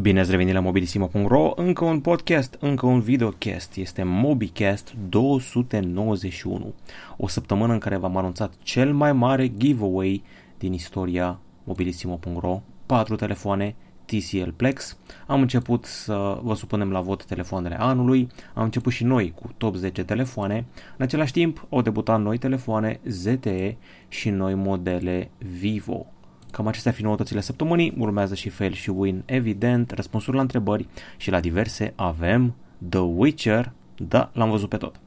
Bine ați revenit la mobilisimo.ro, încă un podcast, încă un videocast, este MobiCast 291, o săptămână în care v-am anunțat cel mai mare giveaway din istoria mobilisimo.ro, 4 telefoane TCL Plex, am început să vă supunem la vot telefoanele anului, am început și noi cu top 10 telefoane, în același timp au debutat noi telefoane ZTE și noi modele Vivo. Cam acestea fi noutățile săptămânii, urmează și fail și win, evident, răspunsuri la întrebări și la diverse avem The Witcher, da, l-am văzut pe tot.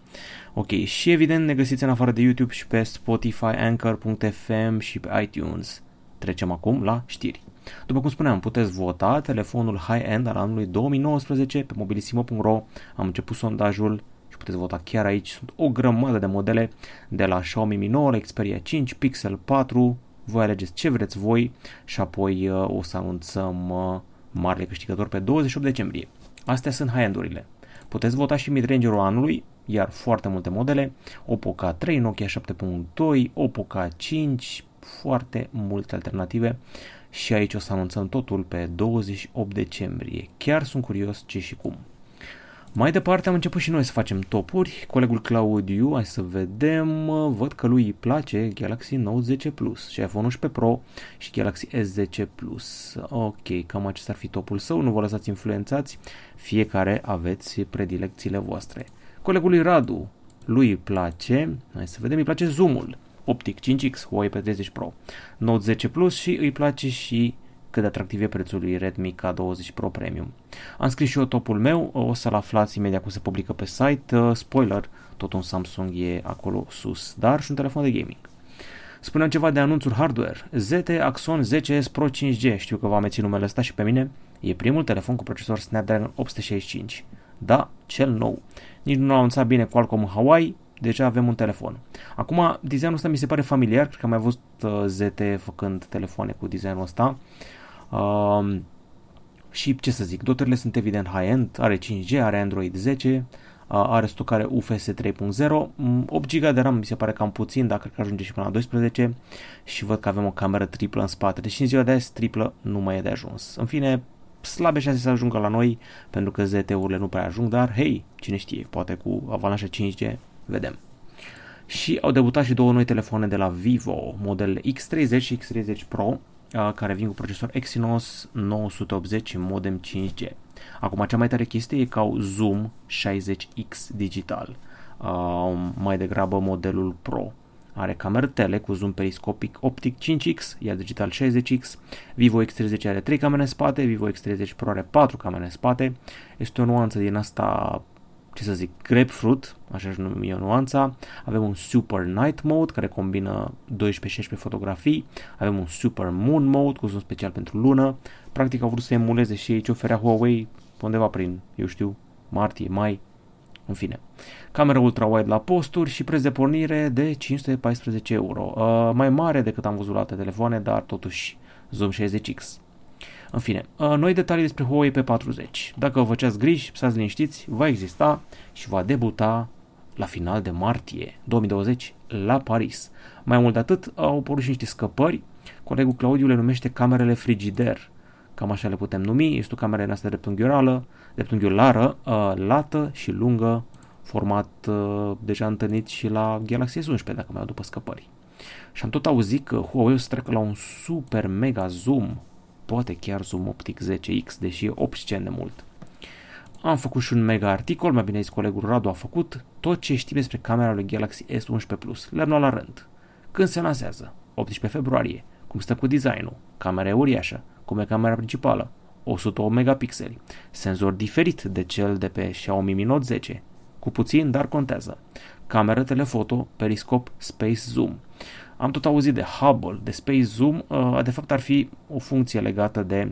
Ok, și evident ne găsiți în afară de YouTube și pe Spotify, Anchor.fm și pe iTunes. Trecem acum la știri. După cum spuneam, puteți vota telefonul high-end al anului 2019 pe mobilisimo.ro. Am început sondajul și puteți vota chiar aici. Sunt o grămadă de modele de la Xiaomi Mi 9 la Xperia 5, Pixel 4, voi alegeți ce vreți voi și apoi uh, o să anunțăm uh, marele câștigător pe 28 decembrie. Astea sunt high-end-urile. Puteți vota și mid-range-ul anului, iar foarte multe modele, Oppo K3, Nokia 7.2, Oppo K5, foarte multe alternative și aici o să anunțăm totul pe 28 decembrie. Chiar sunt curios ce și cum. Mai departe am început și noi să facem topuri. Colegul Claudiu, hai să vedem, văd că lui îi place Galaxy Note 10 Plus și iPhone 11 Pro și Galaxy S10 Plus. Ok, cam acesta ar fi topul său, nu vă lăsați influențați, fiecare aveți predilecțiile voastre. Colegului Radu, lui îi place, hai să vedem, îi place zoomul, optic 5X Huawei P30 Pro, Note 10 Plus și îi place și cât de atractiv e prețul lui Redmi K20 Pro Premium. Am scris și eu topul meu, o să-l aflați imediat cum se publică pe site. Uh, spoiler, tot un Samsung e acolo sus, dar și un telefon de gaming. Spuneam ceva de anunțuri hardware. ZT Axon 10S Pro 5G, știu că v-am menținut numele ăsta și pe mine. E primul telefon cu procesor Snapdragon 865. Da, cel nou. Nici nu l-a anunțat bine Qualcomm în Hawaii, deja avem un telefon. Acum, designul ăsta mi se pare familiar, cred că am mai văzut uh, ZT făcând telefoane cu designul ăsta. Uh, și ce să zic, dotările sunt evident high-end, are 5G, are Android 10, are stocare UFS 3.0, 8 GB de RAM mi se pare cam puțin, dar cred că ajunge și până la 12 și văd că avem o cameră triplă în spate, deci în ziua de azi triplă nu mai e de ajuns. În fine, slabe șanse să ajungă la noi, pentru că ZT-urile nu prea ajung, dar hei, cine știe, poate cu avalanșa 5G, vedem. Și au debutat și două noi telefoane de la Vivo, modelele X30 și X30 Pro, care vin cu procesor Exynos 980 și modem 5G. Acum, cea mai tare chestie e că au zoom 60X digital, mai degrabă modelul Pro. Are cameră tele cu zoom periscopic optic 5X, iar digital 60X. Vivo X30 are 3 camere în spate, Vivo X30 Pro are 4 camere în spate. Este o nuanță din asta ce să zic, grapefruit, așa își numim eu nuanța. Avem un Super Night Mode care combină 12-16 fotografii. Avem un Super Moon Mode cu zoom special pentru lună. Practic au vrut să emuleze și ei ce oferea Huawei undeva prin, eu știu, martie, mai, în fine. Camera ultra-wide la posturi și preț de pornire de 514 euro. Uh, mai mare decât am văzut la alte telefoane, dar totuși zoom 60X. În fine, uh, noi detalii despre Huawei P40. Dacă vă făceați griji, stați liniștiți, va exista și va debuta la final de martie 2020 la Paris. Mai mult de atât, au apărut și niște scăpări. Colegul Claudiu le numește camerele frigider. Cam așa le putem numi. Este o cameră în asta dreptunghiulară, dreptunghiulară, uh, lată și lungă, format uh, deja întâlnit și la Galaxy S11, dacă mai au după scăpări. Și am tot auzit că Huawei o să treacă la un super mega zoom poate chiar zoom optic 10X, deși e obscen de mult. Am făcut și un mega articol, mai bine zis colegul Radu a făcut tot ce știm despre camera lui Galaxy S11 Plus. Le-am luat la rând. Când se lansează? 18 februarie. Cum stă cu designul? Camera e uriașă. Cum e camera principală? 108 megapixeli. Senzor diferit de cel de pe Xiaomi Mi Note 10. Cu puțin, dar contează. Cameră telefoto, periscop, space zoom. Am tot auzit de Hubble, de Space Zoom, uh, de fapt ar fi o funcție legată de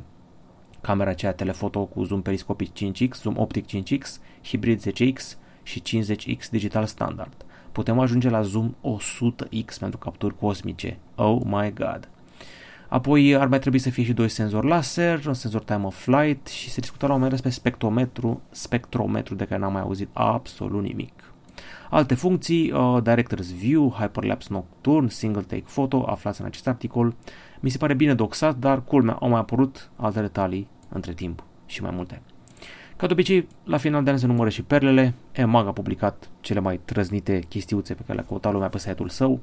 camera aceea telefoto cu zoom periscopic 5X, zoom optic 5X, hibrid 10X și 50X digital standard. Putem ajunge la zoom 100X pentru capturi cosmice. Oh my god! Apoi ar mai trebui să fie și doi senzori laser, un senzor time of flight și se discută la un moment dat despre spectrometru, spectrometru de care n-am mai auzit absolut nimic. Alte funcții, uh, Director's View, Hyperlapse Nocturne, Single Take Photo, aflați în acest articol. Mi se pare bine doxat, dar culmea, au mai apărut alte detalii între timp și mai multe. Ca de obicei, la final de an se numără și perlele. EMAG a publicat cele mai trăznite chestiuțe pe care le-a căutat lumea pe site-ul său.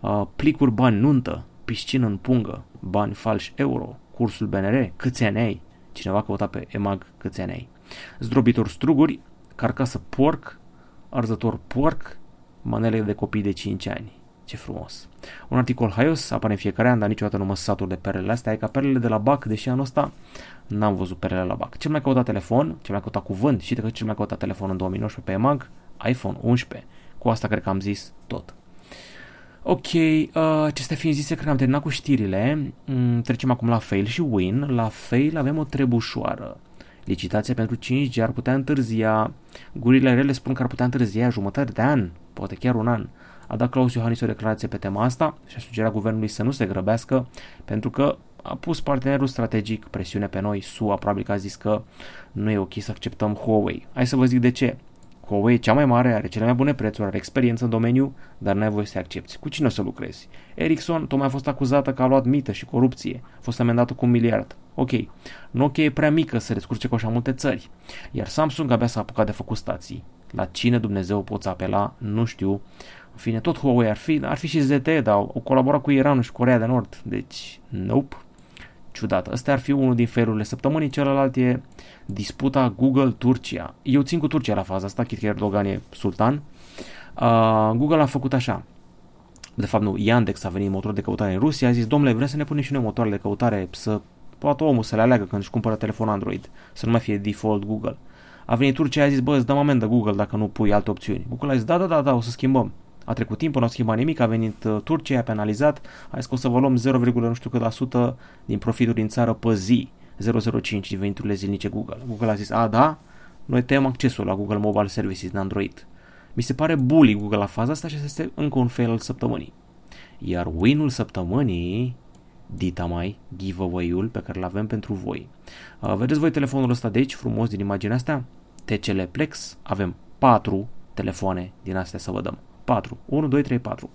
Uh, plicuri bani nuntă, piscină în pungă, bani falși euro, cursul BNR, câți ani ai? Cineva a căutat pe EMAG câți ani ai. Zdrobitor struguri, carcasă porc, arzător porc, manele de copii de 5 ani. Ce frumos. Un articol haios apare în fiecare an, dar niciodată nu mă satur de perele astea. E ca perele de la BAC, deși anul ăsta n-am văzut perele la BAC. Cel mai căutat telefon, cel mai căutat cuvânt și că cel mai căutat telefon în 2019 pe EMAG, iPhone 11. Cu asta cred că am zis tot. Ok, uh, acestea fiind zise, cred că am terminat cu știrile. Mm, trecem acum la fail și win. La fail avem o trebușoară. Licitația pentru 5G ar putea întârzia. Gurile rele spun că ar putea întârzia jumătate de an, poate chiar un an. A dat Claus Iohannis o declarație pe tema asta și a sugerat guvernului să nu se grăbească pentru că a pus partenerul strategic presiune pe noi, SUA probabil că a zis că nu e ok să acceptăm Huawei. Hai să vă zic de ce. Huawei e cea mai mare, are cele mai bune prețuri, are experiență în domeniu, dar n-ai voie să accepti. Cu cine o să lucrezi? Ericsson tocmai a fost acuzată că a luat mită și corupție. A fost amendată cu un miliard. Ok. Nokia e prea mică să descurce cu așa multe țări. Iar Samsung abia s-a apucat de făcut stații. La cine Dumnezeu poți apela? Nu știu. În fine, tot Huawei ar fi, ar fi și ZTE, dar au colaborat cu Iranul și Corea de Nord. Deci, nope ciudată. Ăsta ar fi unul din felurile săptămânii, celălalt e disputa Google-Turcia. Eu țin cu Turcia la faza asta, chit că Erdogan e sultan. Uh, Google a făcut așa. De fapt nu, Yandex a venit motor de căutare în Rusia, a zis, domnule, vrem să ne punem și noi motoare de căutare, să poată omul să le aleagă când își cumpără telefon Android, să nu mai fie default Google. A venit Turcia, a zis, bă, îți dăm amendă Google dacă nu pui alte opțiuni. Google a zis, da, da, da, da, o să schimbăm. A trecut timpul, nu a schimbat nimic, a venit uh, Turcia, a penalizat, a zis că o să vă luăm 0, nu știu cât la sută din profituri din țară pe zi, 0,05 din veniturile zilnice Google. Google a zis, a, da, noi tăiem accesul la Google Mobile Services în Android. Mi se pare bully Google la faza asta și este încă un fail al săptămânii. Iar win-ul săptămânii, dita mai, giveaway-ul pe care îl avem pentru voi. Uh, vedeți voi telefonul ăsta de aici, frumos din imaginea asta? TCL Plex, avem 4 telefoane din astea să vă dăm. 4. 1, 2, 3, 4.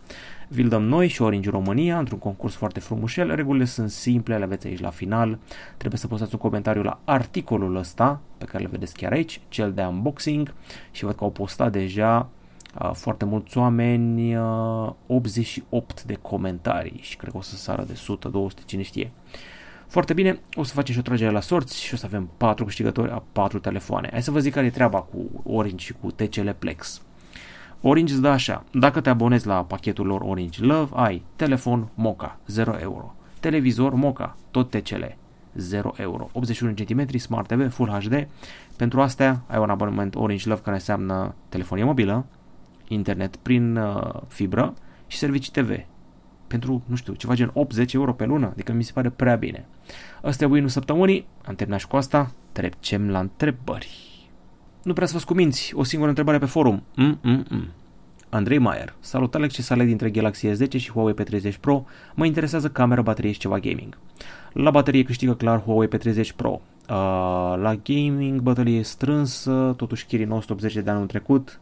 Vi-l dăm noi și Orange România într-un concurs foarte frumușel. Regulile sunt simple, le aveți aici la final. Trebuie să postați un comentariu la articolul ăsta, pe care le vedeți chiar aici, cel de unboxing și văd că au postat deja uh, foarte mulți oameni, uh, 88 de comentarii și cred că o să sară de 100, 200, cine știe. Foarte bine, o să facem și o tragere la sorți și o să avem 4 câștigători a 4 telefoane. Hai să vă zic care e treaba cu Orange și cu TCL Plex. Orange îți dă așa, dacă te abonezi la pachetul lor Orange Love, ai telefon Moca, 0 euro, televizor Moca, tot TCL, 0 euro, 81 cm, Smart TV, Full HD, pentru astea ai un abonament Orange Love care înseamnă telefonie mobilă, internet prin uh, fibră și servicii TV. Pentru, nu știu, ceva gen 8-10 euro pe lună, adică mi se pare prea bine. Asta e win săptămânii, am terminat și cu asta, trecem la întrebări. Nu prea să vă scuminți, o singură întrebare pe forum. Mm-mm-mm. Andrei Maier. Salut Alex, ce sale dintre Galaxy S10 și Huawei P30 Pro? Mă interesează camera, baterie și ceva gaming. La baterie câștigă clar Huawei P30 Pro. Uh, la gaming bătălie strânsă, totuși Kirin 180 de anul trecut,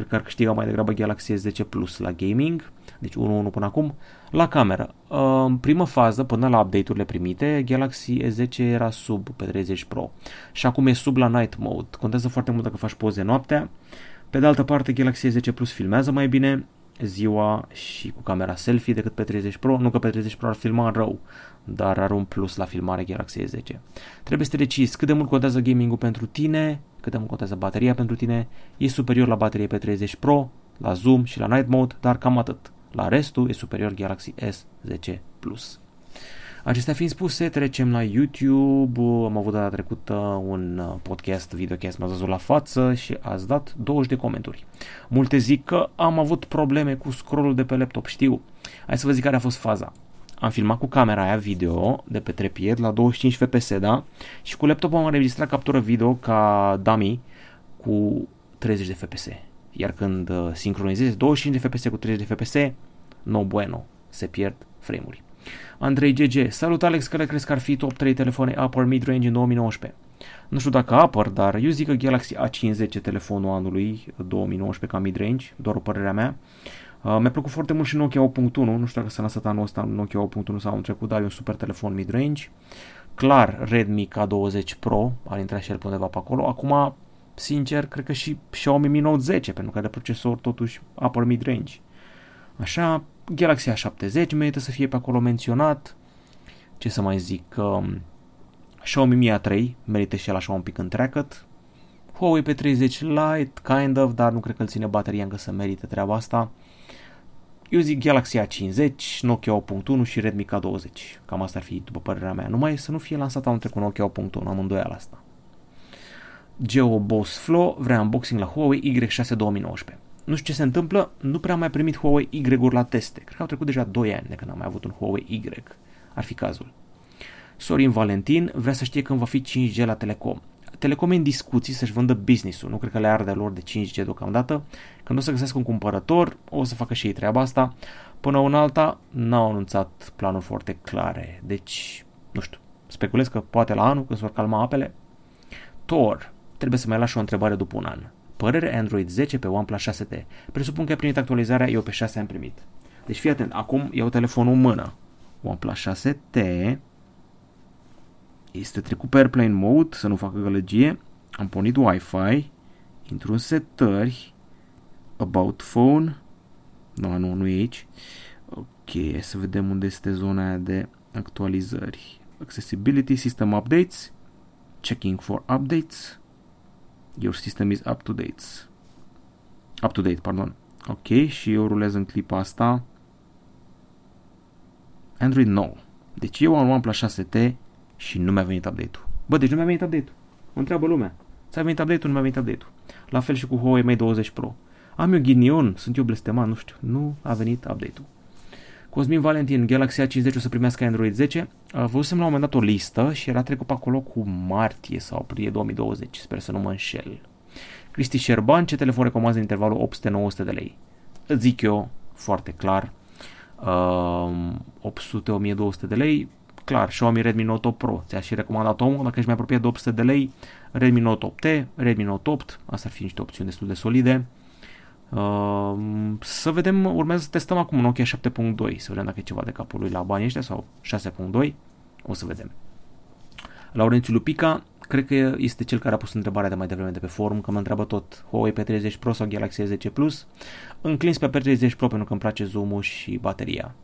cred că ar câștiga mai degrabă Galaxy S10 Plus la gaming, deci 1-1 până acum. La cameră, uh, în primă fază, până la update-urile primite, Galaxy S10 era sub P30 Pro și acum e sub la Night Mode. Contează foarte mult dacă faci poze noaptea. Pe de altă parte, Galaxy S10 Plus filmează mai bine ziua și cu camera selfie decât pe 30 Pro. Nu că pe 30 Pro ar filma rău, dar are un plus la filmare Galaxy S10. Trebuie să te decizi cât de mult contează gaming-ul pentru tine, cât de mult contează bateria pentru tine. E superior la baterie pe 30 Pro, la zoom și la night mode, dar cam atât. La restul e superior Galaxy S10 Plus. Acestea fiind spuse, trecem la YouTube. Am avut data trecută un uh, podcast, videocast, m-ați văzut la față și ați dat 20 de comentarii. Multe zic că am avut probleme cu scrollul de pe laptop, știu. Hai să vă zic care a fost faza. Am filmat cu camera aia video de pe trepied la 25 fps, da? Și cu laptopul am înregistrat captură video ca dummy cu 30 de fps. Iar când uh, sincronizezi 25 de fps cu 30 de fps, no bueno, se pierd frame-uri. Andrei GG, salut Alex, care crezi că ar fi top 3 telefoane upper mid-range în 2019? Nu știu dacă upper, dar eu zic că Galaxy A50 e telefonul anului 2019 ca mid-range, doar o părerea mea. Uh, mi-a plăcut foarte mult și Nokia 8.1, nu știu dacă s-a lansat anul ăsta Nokia 8.1 sau un trecut, dar e un super telefon mid-range. clar Redmi K20 Pro, ar intra și el pe undeva pe acolo. Acum, sincer, cred că și Xiaomi Mi Note 10, pentru că de procesor totuși upper mid-range. Așa, Galaxy A70 merită să fie pe acolo menționat. Ce să mai zic, um, Xiaomi Mi A3 merită și el așa un pic întreagăt. Huawei P30 Lite, kind of, dar nu cred că îl ține bateria încă să merită treaba asta. Eu zic Galaxy A50, Nokia 8.1 și Redmi K20. Cam asta ar fi, după părerea mea. Numai să nu fie lansat anul trecut Nokia 8.1, am îndoială asta. Geo Boss Flow vrea unboxing la Huawei Y6 2019. Nu știu ce se întâmplă, nu prea am mai primit Huawei Y-uri la teste. Cred că au trecut deja 2 ani de când am mai avut un Huawei Y. Ar fi cazul. Sorin Valentin vrea să știe când va fi 5G la Telecom. Telecom în discuții să-și vândă business-ul, nu cred că le arde lor de 5G deocamdată. Când o să găsesc un cumpărător, o să facă și ei treaba asta. Până în alta, n-au anunțat planuri foarte clare, deci, nu știu, speculez că poate la anul, când se vor calma apele. Tor, trebuie să mai lași o întrebare după un an. Părere Android 10 pe OnePlus 6T. Presupun că ai primit actualizarea, eu pe 6 am primit. Deci fii atent, acum iau telefonul în mână. OnePlus 6T este trecut pe Airplane Mode, să nu facă gălăgie. Am pornit Wi-Fi, intru în setări, About Phone, nu, nu, nu e aici. Ok, să vedem unde este zona aia de actualizări. Accessibility, System Updates, Checking for Updates, Your system is up to date. Up to date, pardon. Ok, și eu rulez în clipa asta Android 9. Deci eu am OnePlus 6T și nu mi-a venit update-ul. Bă, deci nu mi-a venit update-ul. Mă întreabă lumea. Ți-a venit update-ul? Nu mi-a venit update-ul. La fel și cu Huawei Mate 20 Pro. Am eu ghinion, sunt eu blesteman, nu știu. Nu a venit update-ul. Cosmin Valentin, Galaxy A50 o să primească Android 10. Văzusem la un moment dat o listă și era trecut pe acolo cu martie sau aprilie 2020. Sper să nu mă înșel. Cristi Șerban, ce telefon recomandă în intervalul 800-900 de lei? Îți zic eu foarte clar. Uh, 800-1200 de lei, clar, Xiaomi Redmi Note 8 Pro, ți-a și recomandat omul, dacă ești mai apropiat de 800 de lei, Redmi Note 8T, Redmi Note 8, asta ar fi niște opțiuni destul de solide. Uh, să vedem, urmează să testăm acum Nokia 7.2, să vedem dacă e ceva de capul lui la banii ăștia sau 6.2, o să vedem. Laurențiu Lupica, cred că este cel care a pus întrebarea de mai devreme de pe forum, că mă întreabă tot Huawei P30 Pro sau Galaxy S10 Plus. Înclins pe P30 Pro pentru că îmi place zoom-ul și bateria.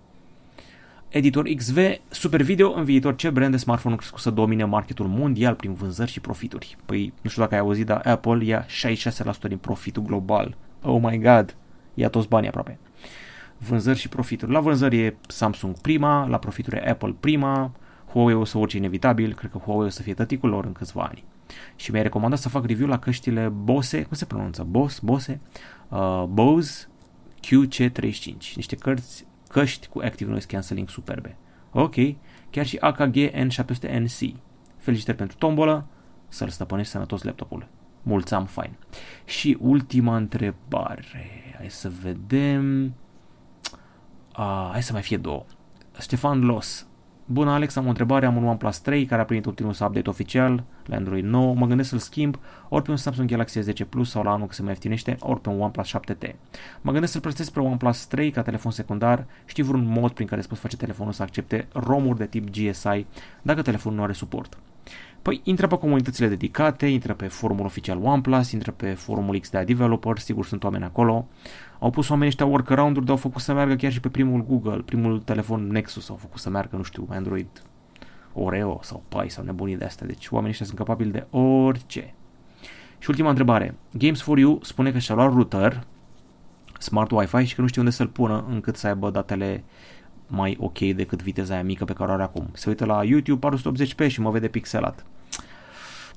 Editor XV, super video, în viitor ce brand de smartphone a crescut să domine marketul mondial prin vânzări și profituri? Păi, nu știu dacă ai auzit, dar Apple ia 66% din profitul global. Oh my god, ia toți banii aproape. Vânzări și profituri. La vânzări e Samsung prima, la profituri e Apple prima, Huawei o să urce inevitabil, cred că Huawei o să fie tăticul lor în câțiva ani. Și mi-ai recomandat să fac review la căștile Bose, cum se pronunță? Bose? Bose? Uh, Bose QC35, niște cărți căști cu Active Noise Cancelling superbe. Ok, chiar și AKG N700NC. Felicitări pentru tombolă, să-l stăpânești sănătos laptopul. Mulți am fain. Și ultima întrebare. Hai să vedem. Ah, hai să mai fie două. Ștefan Los Bună Alex, am o întrebare, am un OnePlus 3 care a primit ultimul update oficial la Android 9, mă gândesc să-l schimb ori pe un Samsung Galaxy S10 Plus sau la anul că se mai ieftinește, ori pe un OnePlus 7T. Mă gândesc să-l prestez pe OnePlus 3 ca telefon secundar, știi vreun mod prin care îți poți face telefonul să accepte ROM-uri de tip GSI dacă telefonul nu are suport. Păi intră pe comunitățile dedicate, intră pe forumul oficial OnePlus, intră pe forumul XDA Developer, sigur sunt oameni acolo. Au pus oamenii ăștia workaround-uri, dar au făcut să meargă chiar și pe primul Google, primul telefon Nexus, au făcut să meargă, nu știu, Android Oreo sau Pi sau nebunii de astea. Deci oamenii ăștia sunt capabili de orice. Și ultima întrebare. Games for You spune că și-a luat router smart Wi-Fi și că nu știe unde să-l pună încât să aibă datele mai ok decât viteza aia mică pe care o are acum. Se uită la YouTube 480p și mă vede pixelat.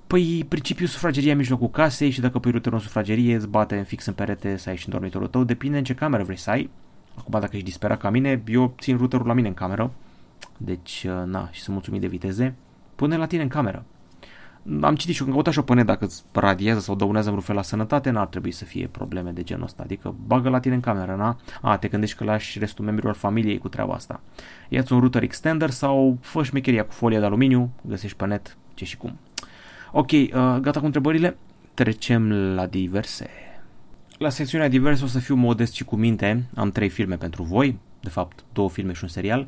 Păi, principiul sufrageria în mijlocul casei și dacă pui routerul în sufragerie, îți bate în fix în perete să ai și în dormitorul tău, depinde în ce cameră vrei să ai. Acum, dacă ești disperat ca mine, eu țin routerul la mine în cameră, deci, uh, na, și sunt mulțumit de viteze. Pune la tine în cameră. Am citit și eu, când căutat și o până dacă îți radiază sau dăunează vreun fel la sănătate, n-ar trebui să fie probleme de genul ăsta. Adică bagă la tine în cameră, na? A, te gândești că lași restul membrilor familiei cu treaba asta. Ia-ți un router extender sau fă șmecheria cu folie de aluminiu, găsești pe net ce și cum. Ok, uh, gata cu întrebările? Trecem la diverse. La secțiunea diverse o să fiu modest și cu minte. Am trei filme pentru voi, de fapt două filme și un serial.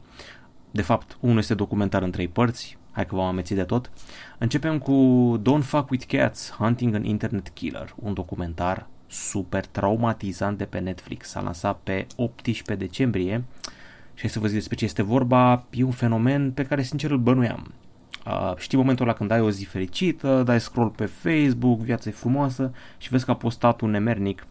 De fapt, unul este documentar în trei părți, Hai că v-am amețit de tot. Începem cu Don't Fuck With Cats, Hunting an Internet Killer, un documentar super traumatizant de pe Netflix. S-a lansat pe 18 decembrie și să vă zic despre ce este vorba. E un fenomen pe care sincer îl bănuiam. Uh, știi momentul ăla când ai o zi fericită, dai scroll pe Facebook, viața e frumoasă și vezi că a postat un nemernic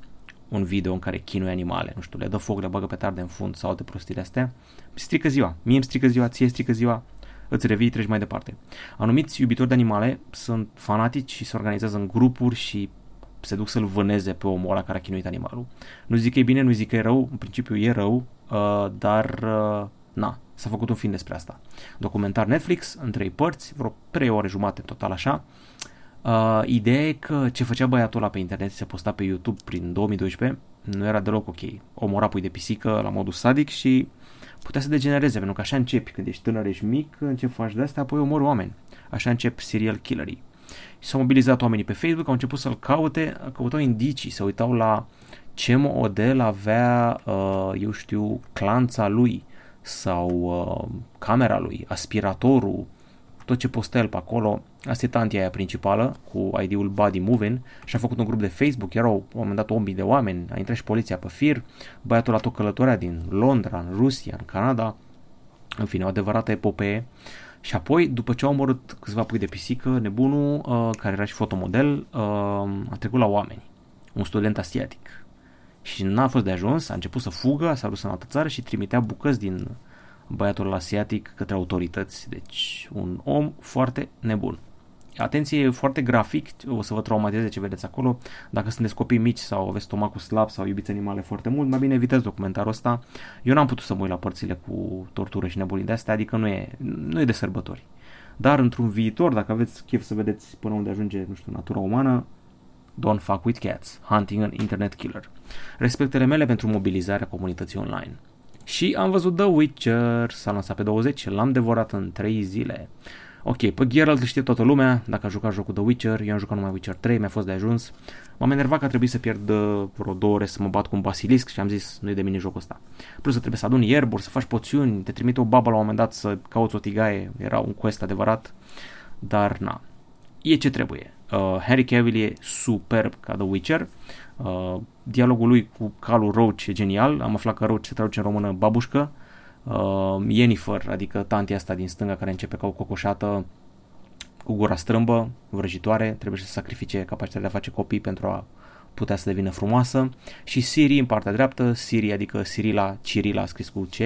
un video în care chinuie animale, nu știu, le dă foc, le bagă petarde în fund sau alte prostiri astea, strică ziua. Mie îmi strică ziua, ție strică ziua, îți revii, treci mai departe. Anumiți iubitori de animale sunt fanatici și se organizează în grupuri și se duc să-l vâneze pe omul ăla care a chinuit animalul. Nu zic că e bine, nu zic că e rău, în principiu e rău, uh, dar uh, na, s-a făcut un film despre asta. Documentar Netflix, în trei părți, vreo trei ore jumate în total așa. Uh, ideea e că ce făcea băiatul ăla pe internet, se posta pe YouTube prin 2012, nu era deloc ok. Omora pui de pisică la modul sadic și putea să degenereze, pentru că așa începi, când ești tânăr, ești mic, începi faci de asta, apoi omori oameni. Așa încep serial killerii. Și s-au mobilizat oamenii pe Facebook, au început să-l caute, căutau indicii, se uitau la ce model avea, uh, eu știu, clanța lui sau uh, camera lui, aspiratorul, tot ce postă el pe acolo. Asta e tantia aia principală cu ID-ul Body Moving și a făcut un grup de Facebook, erau un moment dat 1000 de oameni, a intrat și poliția pe fir, băiatul a tot călătorea din Londra, în Rusia, în Canada, în fine, o adevărată epopee. Și apoi, după ce au omorât câțiva pui de pisică, nebunul, uh, care era și fotomodel, uh, a trecut la oameni. Un student asiatic. Și n-a fost de ajuns, a început să fugă, s-a dus în altă țară și trimitea bucăți din băiatul asiatic către autorități. Deci un om foarte nebun. Atenție, e foarte grafic, o să vă traumatizeze ce vedeți acolo. Dacă sunteți copii mici sau aveți stomacul slab sau iubiți animale foarte mult, mai bine evitați documentarul ăsta. Eu n-am putut să mă uit la părțile cu tortură și nebunii de astea, adică nu e, nu e de sărbători. Dar într-un viitor, dacă aveți chef să vedeți până unde ajunge, nu știu, natura umană, Don't fuck with cats, hunting an internet killer. Respectele mele pentru mobilizarea comunității online. Și am văzut The Witcher, s-a lansat pe 20, l-am devorat în 3 zile. Ok, pe Geralt știe toată lumea, dacă a jucat jocul The Witcher, eu am jucat numai Witcher 3, mi-a fost de ajuns. M-am enervat că a trebuit să pierd uh, vreo două ore să mă bat cu un basilisc și am zis, nu e de mine jocul ăsta. Plus să trebuie să aduni ierburi, să faci poțiuni, te trimite o babă la un moment dat să cauți o tigaie, era un quest adevărat, dar na, e ce trebuie. Uh, Harry Cavill e superb ca The Witcher, uh, dialogul lui cu calul Roach e genial, am aflat că Roach se traduce în română babușcă, uh, Jennifer, adică tantia asta din stânga care începe ca o cocoșată cu gura strâmbă, vrăjitoare, trebuie să sacrifice capacitatea de a face copii pentru a putea să devină frumoasă și Siri în partea dreaptă, Siri adică Cirila, Cirila scris cu C.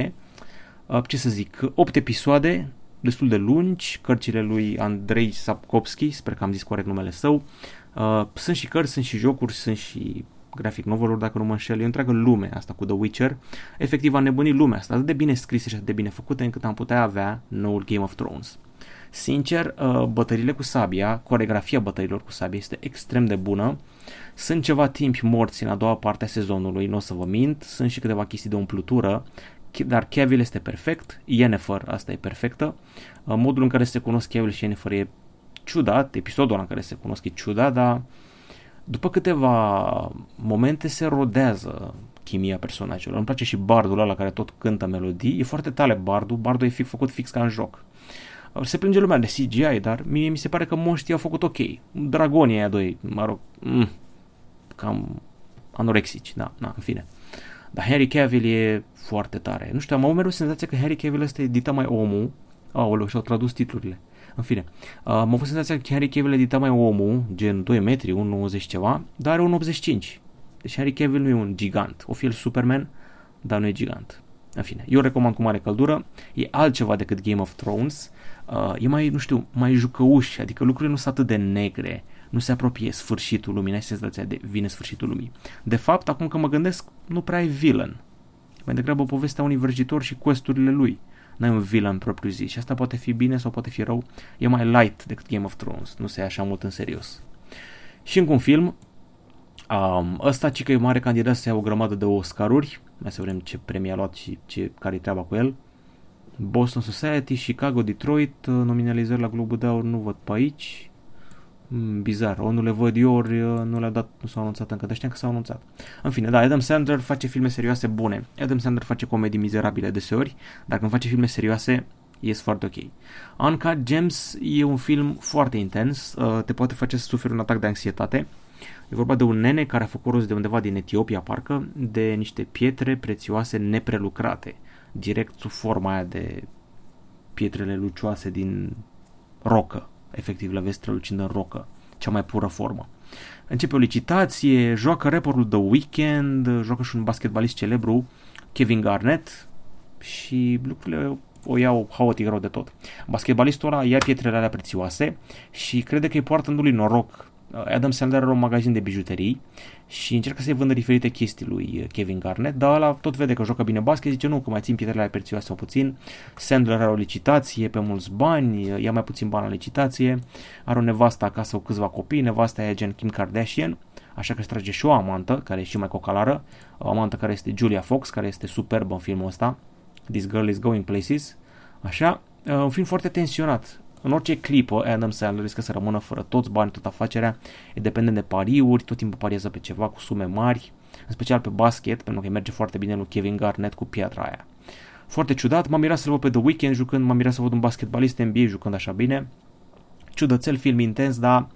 Uh, ce să zic, 8 episoade, destul de lungi, cărțile lui Andrei Sapkowski, sper că am zis corect numele său. Uh, sunt și cărți, sunt și jocuri, sunt și graphic novel dacă nu mă înșel, e o întreagă lume asta cu The Witcher. Efectiv a nebunit lumea asta, atât de bine scrise și atât de bine făcute încât am putea avea noul Game of Thrones. Sincer, uh, bătările cu sabia, coregrafia bătărilor cu sabia este extrem de bună. Sunt ceva timp morți în a doua parte a sezonului, nu o să vă mint, sunt și câteva chestii de umplutură, dar Cavill este perfect, Yennefer asta e perfectă. Uh, modul în care se cunosc Cavill și Yennefer e ciudat, episodul în care se cunosc e ciudat, dar după câteva momente se rodează chimia personajelor. Îmi place și bardul ăla care tot cântă melodii. E foarte tale bardul. Bardul e fi făcut fix ca în joc. Se plânge lumea de CGI, dar mie mi se pare că moștii au făcut ok. Dragonii aia doi, mă rog, mm, cam anorexici, da, da, în fine. Dar Harry Cavill e foarte tare. Nu știu, am avut mereu senzația că Harry Cavill ăsta edita mai omul. Aoleu, și-au tradus titlurile. În fine, uh, am avut senzația că Harry Cavill edita mai omul, gen 2 metri, 1,90 ceva, dar are 1,85. Deci Harry Cavill nu e un gigant. O fi el Superman, dar nu e gigant. În fine, eu recomand cu mare căldură. E altceva decât Game of Thrones. Uh, e mai, nu știu, mai jucăuș, adică lucrurile nu sunt atât de negre. Nu se apropie sfârșitul lumii, n-ai senzația de vine sfârșitul lumii. De fapt, acum că mă gândesc, nu prea e villain. Mai degrabă povestea unui vrăjitor și questurile lui n-ai un villain propriu zis. Și asta poate fi bine sau poate fi rău, e mai light decât Game of Thrones, nu se ia așa mult în serios. Și încă un film, um, ăsta ci că e mare candidat să ia o grămadă de Oscaruri, mai să vedem ce premii a luat și ce, care-i treaba cu el. Boston Society, Chicago, Detroit, nominalizări la Globul de Aur nu văd pe aici, Mm, bizar. Ori nu le văd eu, ori uh, nu le-au dat, nu s-au anunțat încă, dar știam că s-au anunțat. În fine, da, Adam Sandler face filme serioase bune. Adam Sandler face comedii mizerabile deseori, dar când face filme serioase, ies foarte ok. Uncut Gems e un film foarte intens, uh, te poate face să suferi un atac de anxietate. E vorba de un nene care a făcut rost de undeva din Etiopia, parcă, de niște pietre prețioase neprelucrate, direct sub forma aia de pietrele lucioase din rocă, efectiv le vezi strălucind în rocă, cea mai pură formă. Începe o licitație, joacă rapperul The Weeknd, joacă și un basketbalist celebru, Kevin Garnett, și lucrurile o iau haotic rău de tot. Basketbalistul ăla ia pietrele alea prețioase și crede că îi poartă în lui noroc. Adam Sandler are un magazin de bijuterii și încearcă să-i vândă diferite chestii lui Kevin Garnett, dar ăla tot vede că joacă bine basket, zice nu, că mai țin pietrele alea prețioase sau puțin. Sandler are o licitație pe mulți bani, ia mai puțin bani la licitație, are o nevastă acasă cu câțiva copii, nevasta e gen Kim Kardashian, așa că își trage și o amantă, care e și mai cocalară, o amantă care este Julia Fox, care este superbă în filmul ăsta, This Girl is Going Places, așa, uh, un film foarte tensionat. În orice clipă, Adam Sandler riscă să rămână fără toți bani, tot afacerea, e dependent de pariuri, tot timpul pariază pe ceva cu sume mari, în special pe basket, pentru că merge foarte bine lui Kevin Garnett cu piatra aia. Foarte ciudat, m-am mirat să-l văd pe The Weeknd jucând, m-am mirat să văd un basketbalist NBA jucând așa bine. Ciudățel film intens, dar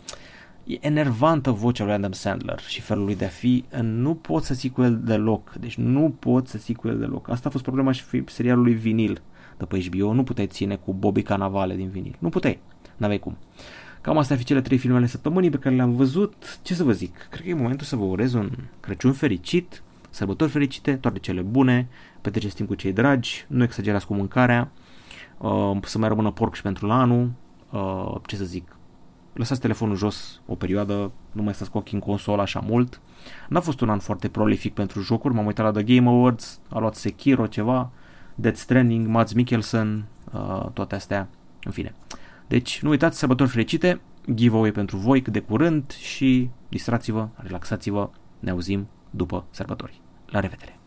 e enervantă vocea lui Adam Sandler și felul lui de a fi. Nu pot să ții cu el deloc. Deci nu pot să ții cu el deloc. Asta a fost problema și serialului Vinil de pe HBO. Nu puteai ține cu Bobby Canavale din Vinil. Nu puteai. N-aveai cum. Cam astea ar fi cele trei filmele săptămânii pe care le-am văzut. Ce să vă zic? Cred că e momentul să vă urez un Crăciun fericit, sărbători fericite, toate cele bune, petreceți timp cu cei dragi, nu exagerați cu mâncarea, uh, să mai rămână porc și pentru la anul, uh, ce să zic, lăsați telefonul jos o perioadă, nu mai stați cu ochii în console așa mult. N-a fost un an foarte prolific pentru jocuri, m-am uitat la The Game Awards, a luat Sekiro ceva, Dead Stranding, Mads Mikkelsen, uh, toate astea, în fine. Deci nu uitați, sărbători fericite, giveaway pentru voi cât de curând și distrați-vă, relaxați-vă, ne auzim după sărbători. La revedere!